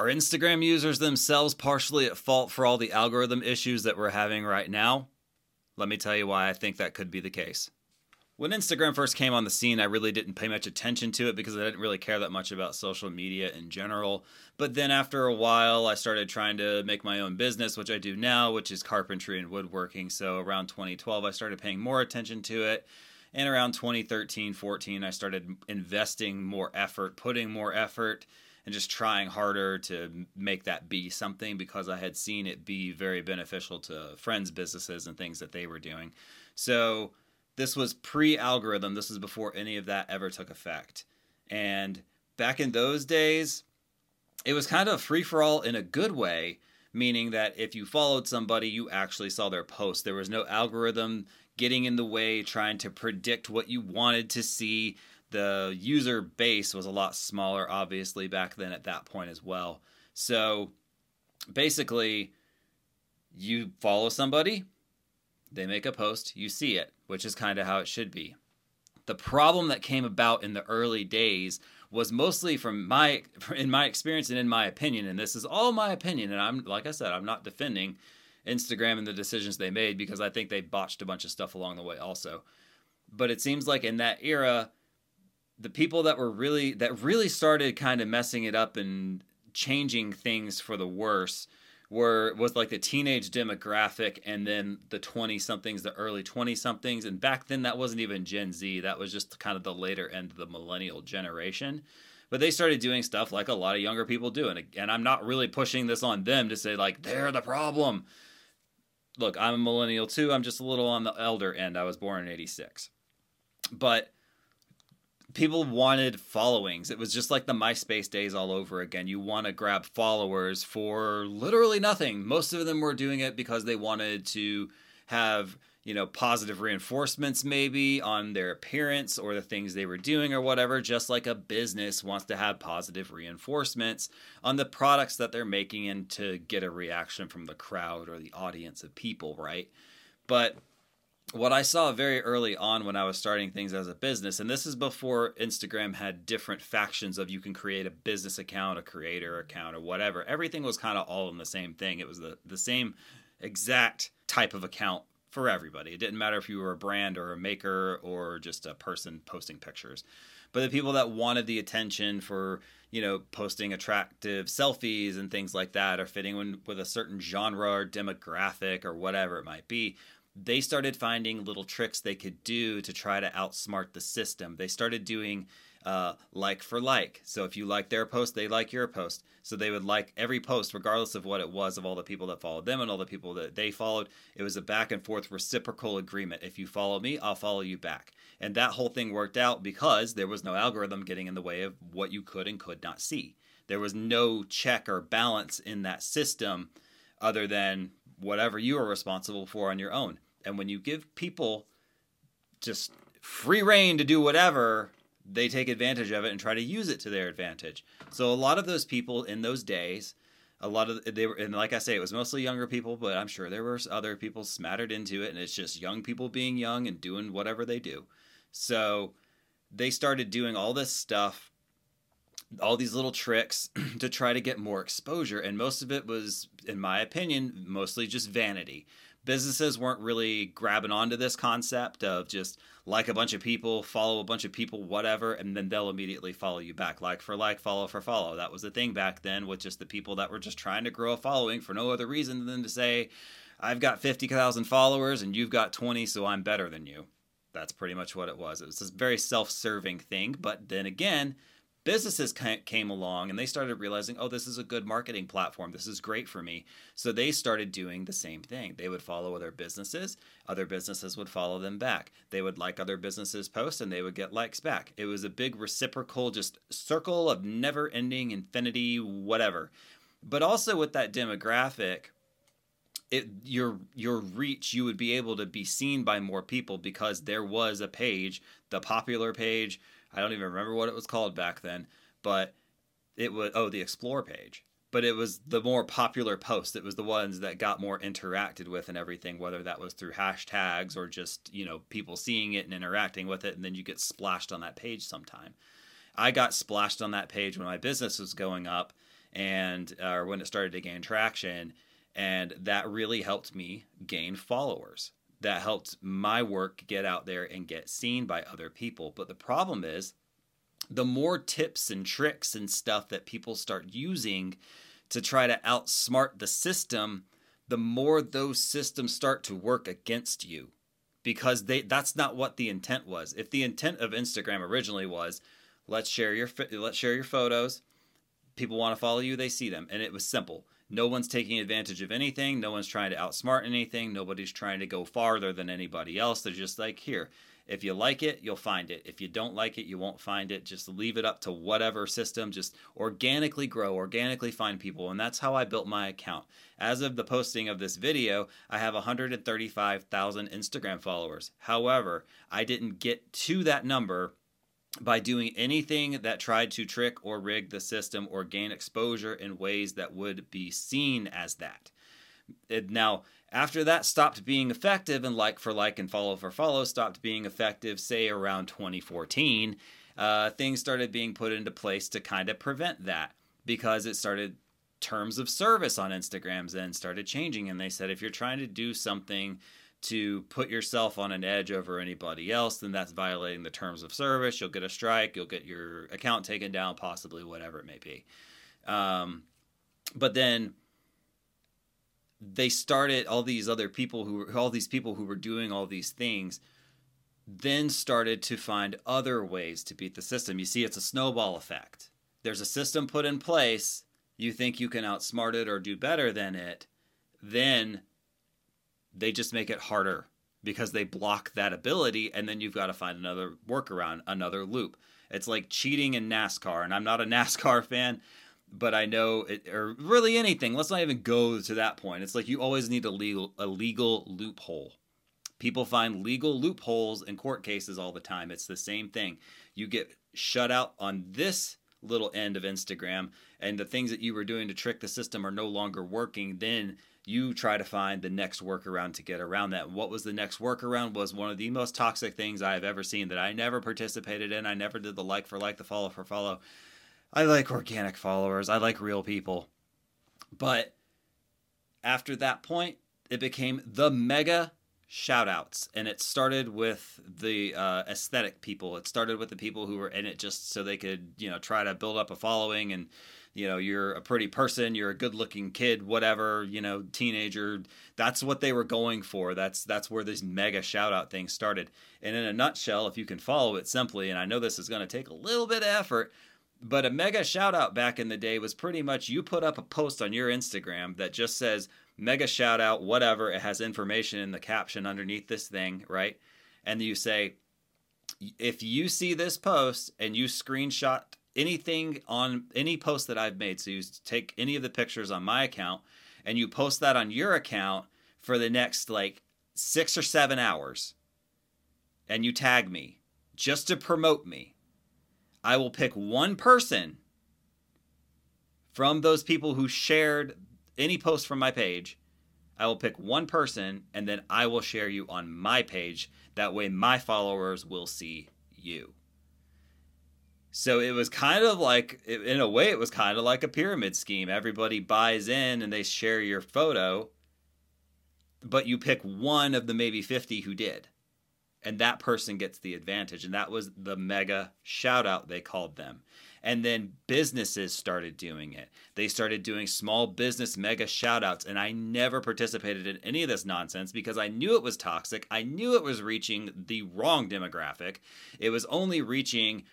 Are Instagram users themselves partially at fault for all the algorithm issues that we're having right now? Let me tell you why I think that could be the case. When Instagram first came on the scene, I really didn't pay much attention to it because I didn't really care that much about social media in general. But then after a while, I started trying to make my own business, which I do now, which is carpentry and woodworking. So around 2012, I started paying more attention to it. And around 2013, 14, I started investing more effort, putting more effort, and just trying harder to make that be something because I had seen it be very beneficial to friends' businesses and things that they were doing. So this was pre algorithm. This was before any of that ever took effect. And back in those days, it was kind of free for all in a good way, meaning that if you followed somebody, you actually saw their post. There was no algorithm getting in the way, trying to predict what you wanted to see. The user base was a lot smaller, obviously, back then at that point as well. So basically, you follow somebody, they make a post, you see it, which is kind of how it should be. The problem that came about in the early days was mostly from my in my experience and in my opinion and this is all my opinion and I'm like I said I'm not defending Instagram and the decisions they made because I think they botched a bunch of stuff along the way also. But it seems like in that era the people that were really that really started kind of messing it up and changing things for the worse were was like the teenage demographic and then the 20 somethings the early 20 somethings and back then that wasn't even gen z. That was just kind of the later end of the millennial generation. But they started doing stuff like a lot of younger people do. And, and i'm not really pushing this on them to say like they're the problem. Look i'm a millennial too. I'm just a little on the elder end. I was born in 86 but people wanted followings. It was just like the MySpace days all over again. You want to grab followers for literally nothing. Most of them were doing it because they wanted to have, you know, positive reinforcements maybe on their appearance or the things they were doing or whatever, just like a business wants to have positive reinforcements on the products that they're making and to get a reaction from the crowd or the audience of people, right? But what I saw very early on when I was starting things as a business, and this is before Instagram had different factions of you can create a business account, a creator account, or whatever. Everything was kind of all in the same thing. It was the, the same exact type of account for everybody. It didn't matter if you were a brand or a maker or just a person posting pictures. But the people that wanted the attention for, you know, posting attractive selfies and things like that, or fitting in with a certain genre or demographic or whatever it might be, they started finding little tricks they could do to try to outsmart the system. They started doing uh, like for like. So if you like their post, they like your post. So they would like every post, regardless of what it was, of all the people that followed them and all the people that they followed. It was a back and forth reciprocal agreement. If you follow me, I'll follow you back. And that whole thing worked out because there was no algorithm getting in the way of what you could and could not see. There was no check or balance in that system other than whatever you are responsible for on your own. And when you give people just free rein to do whatever, they take advantage of it and try to use it to their advantage. So a lot of those people in those days, a lot of they were, and like I say, it was mostly younger people, but I'm sure there were other people smattered into it, and it's just young people being young and doing whatever they do. So they started doing all this stuff, all these little tricks to try to get more exposure, and most of it was, in my opinion, mostly just vanity businesses weren't really grabbing onto this concept of just like a bunch of people, follow a bunch of people, whatever, and then they'll immediately follow you back. Like for like, follow for follow. That was the thing back then with just the people that were just trying to grow a following for no other reason than to say, I've got 50,000 followers and you've got 20, so I'm better than you. That's pretty much what it was. It was this very self serving thing. But then again, businesses came along and they started realizing, oh, this is a good marketing platform. This is great for me. So they started doing the same thing. They would follow other businesses, other businesses would follow them back. They would like other businesses' posts and they would get likes back. It was a big reciprocal, just circle of never ending infinity, whatever. But also with that demographic, it your your reach you would be able to be seen by more people because there was a page the popular page I don't even remember what it was called back then, but it was oh the explore page. But it was the more popular post. It was the ones that got more interacted with and everything, whether that was through hashtags or just, you know, people seeing it and interacting with it, and then you get splashed on that page sometime. I got splashed on that page when my business was going up, and uh, or when it started to gain traction, and that really helped me gain followers. That helped my work get out there and get seen by other people. But the problem is, the more tips and tricks and stuff that people start using to try to outsmart the system, the more those systems start to work against you because they that's not what the intent was. If the intent of Instagram originally was let's share your let's share your photos, people want to follow you, they see them and it was simple. No one's taking advantage of anything, no one's trying to outsmart anything, nobody's trying to go farther than anybody else. They're just like, here, if you like it, you'll find it. If you don't like it, you won't find it. Just leave it up to whatever system. Just organically grow, organically find people. And that's how I built my account. As of the posting of this video, I have 135,000 Instagram followers. However, I didn't get to that number by doing anything that tried to trick or rig the system or gain exposure in ways that would be seen as that. It, now, after that stopped being effective and like for like and follow for follow stopped being effective, say around 2014, uh, things started being put into place to kind of prevent that because it started terms of service on Instagrams then started changing. And they said if you're trying to do something to put yourself on an edge over anybody else, then that's violating the terms of service. You'll get a strike, you'll get your account taken down, possibly whatever it may be. Um, but then they started all these other people who all these people who were doing all these things then started to find other ways to beat the system. You see, it's a snowball effect. There's a system put in place. You think you can outsmart it or do better than it. Then they just make it harder because they block that ability. And then you've got to find another workaround, another loop. It's like cheating in NASCAR. And I'm not a NASCAR fan, but I know it, or really anything. Let's not even go to that point. It's like you always need a legal a legal loophole. People find legal loopholes in court cases all the time. It's the same thing. You get shut out on this little end of Instagram, and the things that you were doing to trick the system are no longer working. Then you try to find the next workaround to get around that. What was the next workaround was one of the most toxic things I have ever seen that I never participated in. I never did the like for like, the follow for follow. I like organic followers. I like real people. But after that point, it became the mega shoutouts. And it started with the uh, aesthetic people. It started with the people who were in it just so they could, you know, try to build up a following and you know you're a pretty person you're a good looking kid whatever you know teenager that's what they were going for that's that's where this mega shout out thing started and in a nutshell if you can follow it simply and i know this is going to take a little bit of effort but a mega shout out back in the day was pretty much you put up a post on your Instagram that just says mega shout out, whatever. It has information in the caption underneath this thing, right? And you say, if you see this post and you screenshot anything on any post that I've made, so you take any of the pictures on my account and you post that on your account for the next like six or seven hours and you tag me just to promote me I will pick one person from those people who shared any post from my page. I will pick one person and then I will share you on my page. That way, my followers will see you. So it was kind of like, in a way, it was kind of like a pyramid scheme. Everybody buys in and they share your photo, but you pick one of the maybe 50 who did and that person gets the advantage and that was the mega shout out they called them and then businesses started doing it they started doing small business mega shout outs and i never participated in any of this nonsense because i knew it was toxic i knew it was reaching the wrong demographic it was only reaching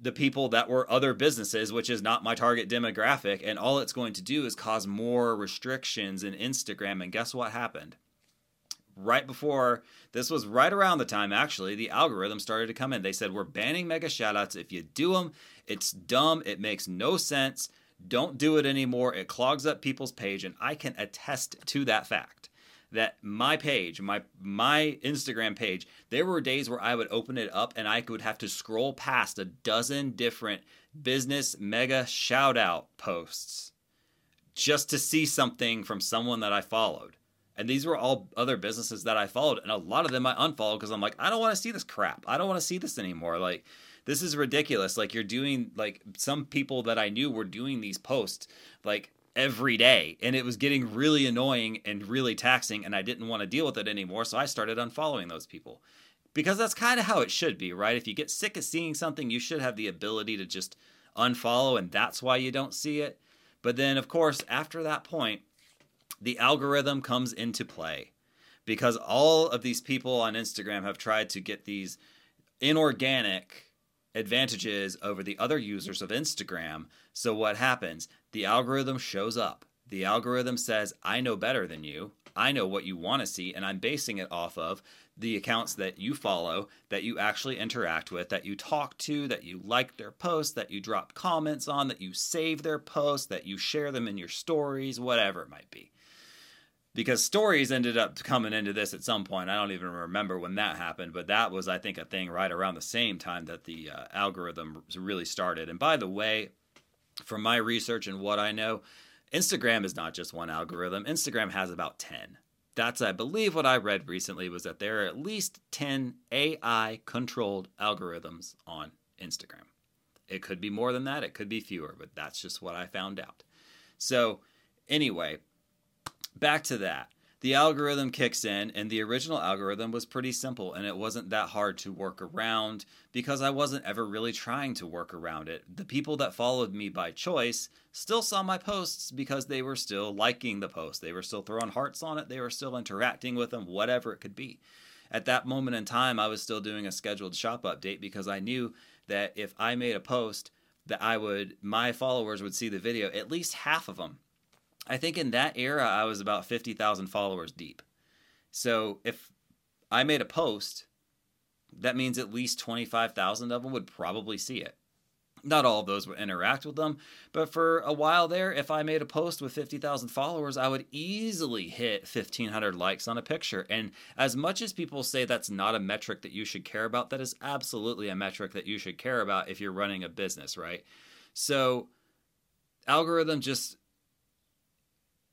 the people that were other businesses, which is not my target demographic. And all it's going to do is cause more restrictions in Instagram. And guess what happened? Right before this was right around the time actually the algorithm started to come in. They said we're banning mega shoutouts. If you do them, it's dumb. It makes no sense. Don't do it anymore. It clogs up people's page, and I can attest to that fact. That my page, my my Instagram page, there were days where I would open it up and I would have to scroll past a dozen different business mega shout out posts just to see something from someone that I followed. And these were all other businesses that I followed, and a lot of them I unfollowed because I'm like, I don't want to see this crap. I don't want to see this anymore. Like, this is ridiculous. Like you're doing like some people that I knew were doing these posts like every day and it was getting really annoying and really taxing and I didn't want to deal with it anymore, so I started unfollowing those people. Because that's kind of how it should be, right? If you get sick of seeing something, you should have the ability to just unfollow and that's why you don't see it. But then of course, after that point, the algorithm comes into play because all of these people on Instagram have tried to get these inorganic advantages over the other users of Instagram. So what happens? The algorithm shows up. The algorithm says, I know better than you. I know what you want to see, and I'm basing it off of the accounts that you follow, that you actually interact with, that you talk to, that you like their posts, that you drop comments on, that you save their posts, that you share them in your stories, whatever it might be because stories ended up coming into this at some point. I don't even remember when that happened, but that was, I think, a thing right around the same time that the uh, algorithm really started. And by the way, from my research and what I know, Instagram is not just one algorithm. Instagram has about 10. That's, I believe, what I read recently was that there are at least 10 AI controlled algorithms on Instagram. It could be more than that, it could be fewer, but that's just what I found out. So, anyway, back to that. The algorithm kicks in, and the original algorithm was pretty simple, and it wasn't that hard to work around because I wasn't ever really trying to work around it. The people that followed me by choice still saw my posts because they were still liking the post. They were still throwing hearts on it, they were still interacting with them, whatever it could be. At that moment in time, I was still doing a scheduled shop update because I knew that if I made a post, that I would my followers would see the video, at least half of them I think in that era, I was about 50,000 followers deep. So if I made a post, that means at least 25,000 of them would probably see it. Not all of those would interact with them, but for a while there, if I made a post with 50,000 followers, I would easily hit 1,500 likes on a picture. And as much as people say that's not a metric that you should care about, that is absolutely a metric that you should care about if you're running a business, right? So, algorithm just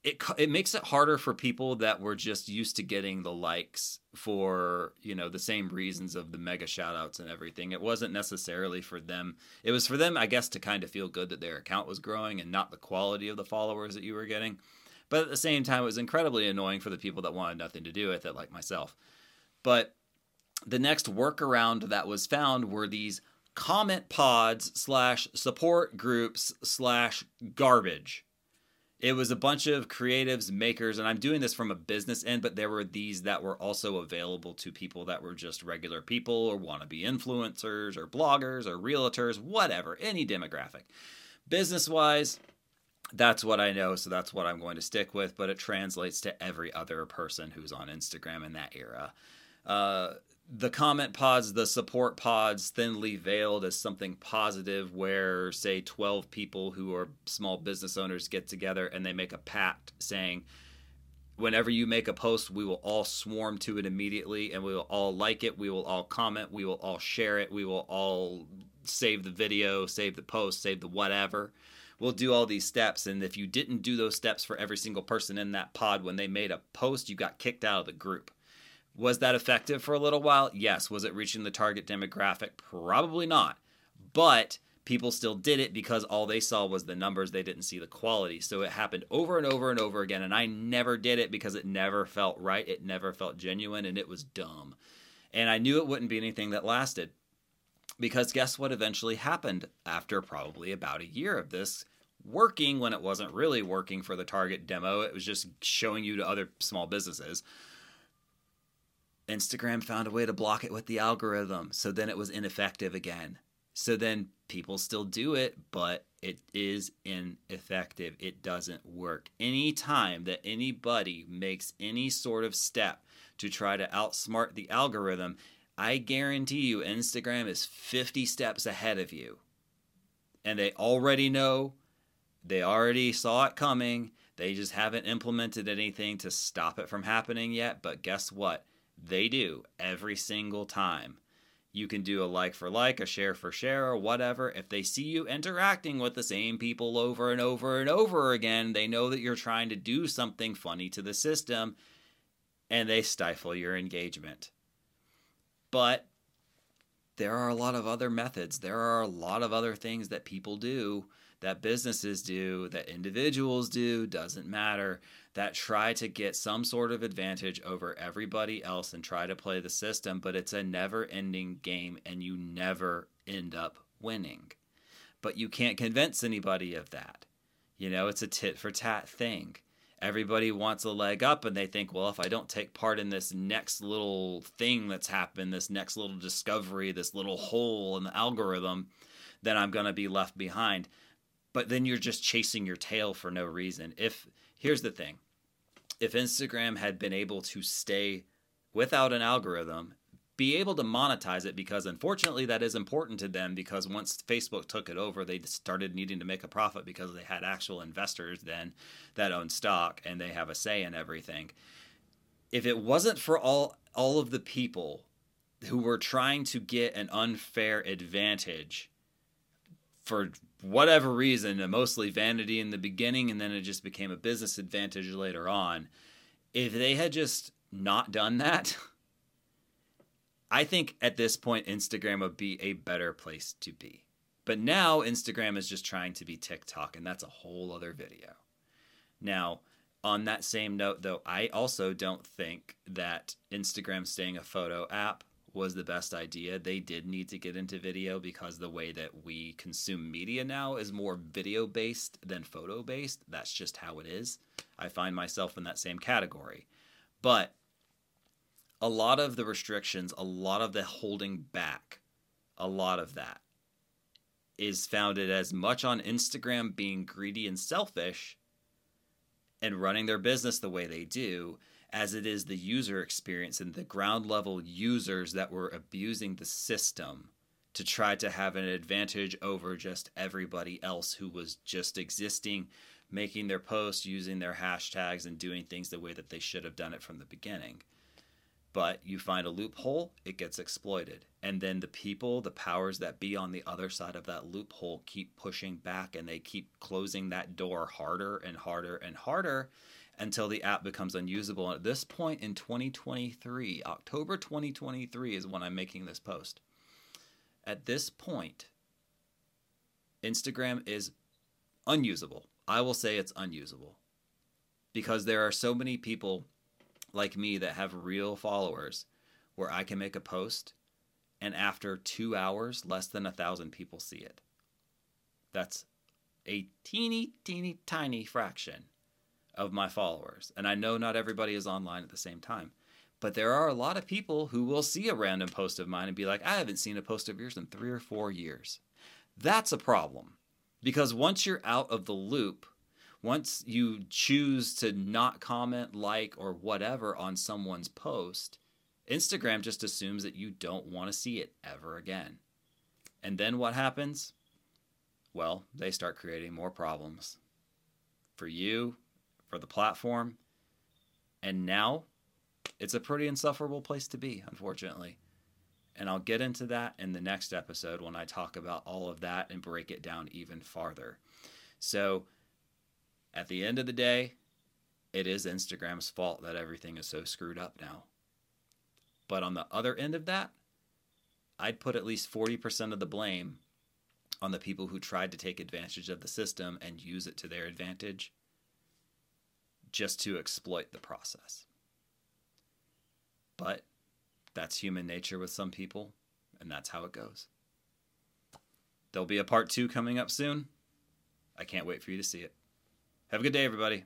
it it makes it harder for people that were just used to getting the likes for you know the same reasons of the mega shoutouts and everything. It wasn't necessarily for them. It was for them, I guess, to kind of feel good that their account was growing and not the quality of the followers that you were getting. But at the same time, it was incredibly annoying for the people that wanted nothing to do with it, like myself. But the next workaround that was found were these comment pods slash support groups slash garbage it was a bunch of creatives, makers, and I'm doing this from a business end, but there were these that were also available to people that were just regular people or wannabe influencers or bloggers or realtors, whatever, any demographic. Business wise, that's what I know, so that's what I'm going to stick with, but it translates to every other person who's on Instagram in that era. Uh, the comment pods, the support pods, thinly veiled as something positive, where, say, 12 people who are small business owners get together and they make a pact saying, whenever you make a post, we will all swarm to it immediately and we will all like it. We will all comment. We will all share it. We will all save the video, save the post, save the whatever. We'll do all these steps. And if you didn't do those steps for every single person in that pod when they made a post, you got kicked out of the group. Was that effective for a little while? Yes. Was it reaching the target demographic? Probably not. But people still did it because all they saw was the numbers. They didn't see the quality. So it happened over and over and over again. And I never did it because it never felt right. It never felt genuine and it was dumb. And I knew it wouldn't be anything that lasted. Because guess what eventually happened after probably about a year of this working when it wasn't really working for the target demo? It was just showing you to other small businesses. Instagram found a way to block it with the algorithm. So then it was ineffective again. So then people still do it, but it is ineffective. It doesn't work. Anytime that anybody makes any sort of step to try to outsmart the algorithm, I guarantee you Instagram is 50 steps ahead of you. And they already know, they already saw it coming. They just haven't implemented anything to stop it from happening yet. But guess what? They do every single time. You can do a like for like, a share for share, or whatever. If they see you interacting with the same people over and over and over again, they know that you're trying to do something funny to the system and they stifle your engagement. But there are a lot of other methods. There are a lot of other things that people do, that businesses do, that individuals do, doesn't matter, that try to get some sort of advantage over everybody else and try to play the system, but it's a never ending game and you never end up winning. But you can't convince anybody of that. You know, it's a tit for tat thing everybody wants a leg up and they think, well, if I don't take part in this next little thing that's happened, this next little discovery, this little hole in the algorithm, then I'm going to be left behind. But then you're just chasing your tail for no reason. If here's the thing. If Instagram had been able to stay without an algorithm be able to monetize it because unfortunately that is important to them because once Facebook took it over, they started needing to make a profit because they had actual investors then that own stock and they have a say in everything. If it wasn't for all all of the people who were trying to get an unfair advantage for whatever reason, mostly vanity in the beginning and then it just became a business advantage later on, if they had just not done that, I think at this point, Instagram would be a better place to be. But now Instagram is just trying to be TikTok, and that's a whole other video. Now, on that same note, though, I also don't think that Instagram staying a photo app was the best idea. They did need to get into video because the way that we consume media now is more video based than photo based. That's just how it is. I find myself in that same category. But a lot of the restrictions, a lot of the holding back, a lot of that is founded as much on Instagram being greedy and selfish and running their business the way they do as it is the user experience and the ground level users that were abusing the system to try to have an advantage over just everybody else who was just existing, making their posts, using their hashtags, and doing things the way that they should have done it from the beginning but you find a loophole, it gets exploited. And then the people, the powers that be on the other side of that loophole keep pushing back and they keep closing that door harder and harder and harder until the app becomes unusable. And at this point in 2023, October 2023 is when I'm making this post. At this point, Instagram is unusable. I will say it's unusable because there are so many people like me that have real followers where I can make a post and after two hours, less than a thousand people see it. That's a teeny, teeny, tiny fraction of my followers. And I know not everybody is online at the same time. But there are a lot of people who will see a random post of mine and be like, I haven't seen a post of yours in three or four years. That's a problem. Because once you're out of the loop, once you choose to not comment, like, or whatever on someone's post, Instagram just assumes that you don't want to see it ever again. And then what happens? Well, they start creating more problems for you, for the platform. And now it's a pretty insufferable place to be, unfortunately. And I'll get into that in the next episode when I talk about all of that and break it down even farther. So, at the end of the day, it is Instagram's fault that everything is so screwed up now. But on the other end of that, I'd put at least 40% of the blame on the people who tried to take advantage of the system and use it to their advantage just to exploit the process. But that's human nature with some people, and that's how it goes. There'll be a part two coming up soon. I can't wait for you to see it. Have a good day, everybody.